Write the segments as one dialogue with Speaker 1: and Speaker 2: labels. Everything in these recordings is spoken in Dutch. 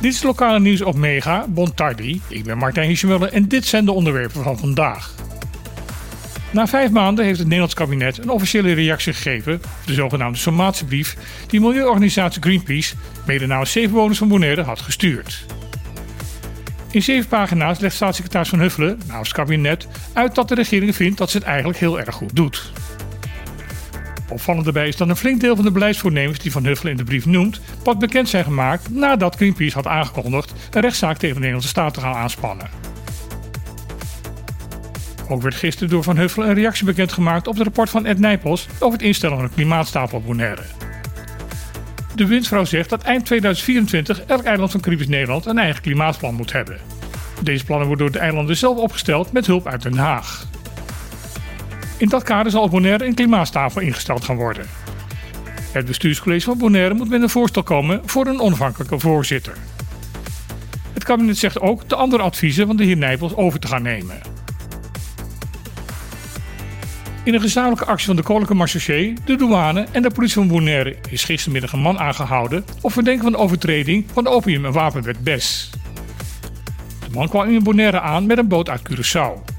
Speaker 1: Dit is lokale nieuws op Mega, Bontardi. Ik ben Martijn Hiesjemuller en dit zijn de onderwerpen van vandaag. Na vijf maanden heeft het Nederlands kabinet een officiële reactie gegeven op de zogenaamde sommatiebrief die milieuorganisatie Greenpeace, mede namens zeven bewoners van Bonaire, had gestuurd. In zeven pagina's legt staatssecretaris Van Huffelen namens het kabinet uit dat de regering vindt dat ze het eigenlijk heel erg goed doet. Opvallend daarbij is dat een flink deel van de beleidsvoornemens die Van Huffelen in de brief noemt, pas bekend zijn gemaakt nadat Greenpeace had aangekondigd een rechtszaak tegen de Nederlandse staat te gaan aanspannen. Ook werd gisteren door Van Huffelen een reactie bekendgemaakt op het rapport van Ed Nijpels over het instellen van een klimaatstapel op Bonaire. De windvrouw zegt dat eind 2024 elk eiland van Caribisch Nederland een eigen klimaatplan moet hebben. Deze plannen worden door de eilanden zelf opgesteld met hulp uit Den Haag. In dat kader zal op Bonaire een klimaatstafel ingesteld gaan worden. Het bestuurscollege van Bonaire moet met een voorstel komen voor een onafhankelijke voorzitter. Het kabinet zegt ook de andere adviezen van de heer Nijpels over te gaan nemen. In een gezamenlijke actie van de Koninklijke Marchaussee, de douane en de politie van Bonaire is gistermiddag een man aangehouden op verdenking van de overtreding van de opium- en wapenwet BES. De man kwam in Bonaire aan met een boot uit Curaçao.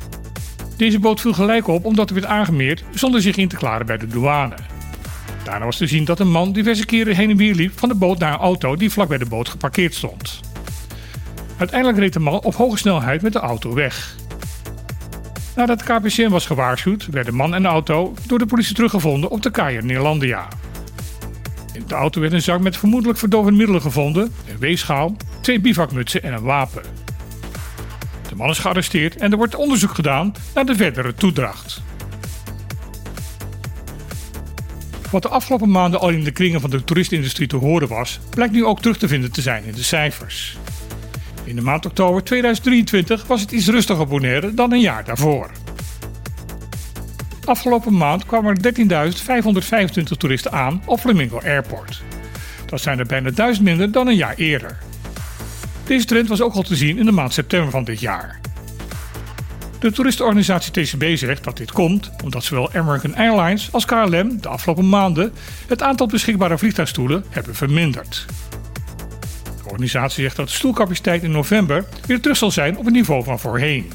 Speaker 1: Deze boot viel gelijk op omdat hij werd aangemeerd zonder zich in te klaren bij de douane. Daarna was te zien dat een man diverse keren heen en weer liep van de boot naar een auto die vlak bij de boot geparkeerd stond. Uiteindelijk reed de man op hoge snelheid met de auto weg. Nadat de KPCM was gewaarschuwd, werden man en auto door de politie teruggevonden op de kaai Neerlandia. In de auto werd een zak met vermoedelijk verdovende middelen gevonden, een weegschaal, twee bivakmutsen en een wapen. De man is gearresteerd en er wordt onderzoek gedaan naar de verdere toedracht. Wat de afgelopen maanden al in de kringen van de toeristenindustrie te horen was, blijkt nu ook terug te vinden te zijn in de cijfers. In de maand oktober 2023 was het iets rustiger op Bonaire dan een jaar daarvoor. Afgelopen maand kwamen er 13.525 toeristen aan op Flamingo Airport. Dat zijn er bijna 1000 minder dan een jaar eerder. Deze trend was ook al te zien in de maand september van dit jaar. De toeristenorganisatie TCB zegt dat dit komt omdat zowel American Airlines als KLM de afgelopen maanden het aantal beschikbare vliegtuigstoelen hebben verminderd. De organisatie zegt dat de stoelcapaciteit in november weer terug zal zijn op het niveau van voorheen.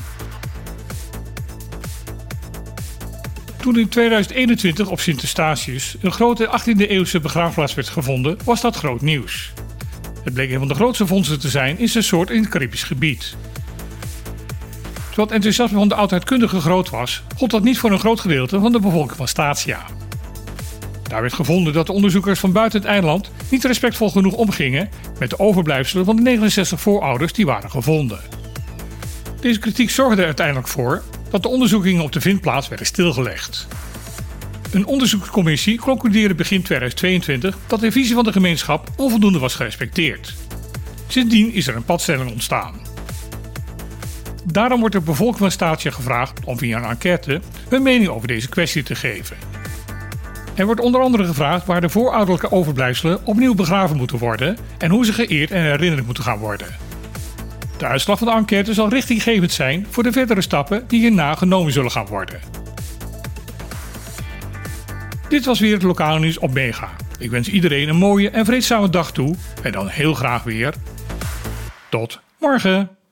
Speaker 1: Toen in 2021 op Sint Eustatius een grote 18e-eeuwse begraafplaats werd gevonden, was dat groot nieuws. Het bleek een van de grootste vondsten te zijn in zijn soort in het Caribisch gebied. Terwijl het enthousiasme van de oudheidkundige groot was, gold dat niet voor een groot gedeelte van de bevolking van Statia. Daar werd gevonden dat de onderzoekers van buiten het eiland niet respectvol genoeg omgingen met de overblijfselen van de 69 voorouders die waren gevonden. Deze kritiek zorgde er uiteindelijk voor dat de onderzoekingen op de vindplaats werden stilgelegd. Een onderzoekscommissie concludeerde begin 2022 dat de visie van de gemeenschap onvoldoende was gerespecteerd. Sindsdien is er een padstelling ontstaan. Daarom wordt de bevolking van Statia gevraagd om via een enquête hun mening over deze kwestie te geven. Er wordt onder andere gevraagd waar de voorouderlijke overblijfselen opnieuw begraven moeten worden en hoe ze geëerd en herinnerd moeten gaan worden. De uitslag van de enquête zal richtinggevend zijn voor de verdere stappen die hierna genomen zullen gaan worden. Dit was weer het lokale nieuws op Mega. Ik wens iedereen een mooie en vreedzame dag toe en dan heel graag weer. Tot morgen!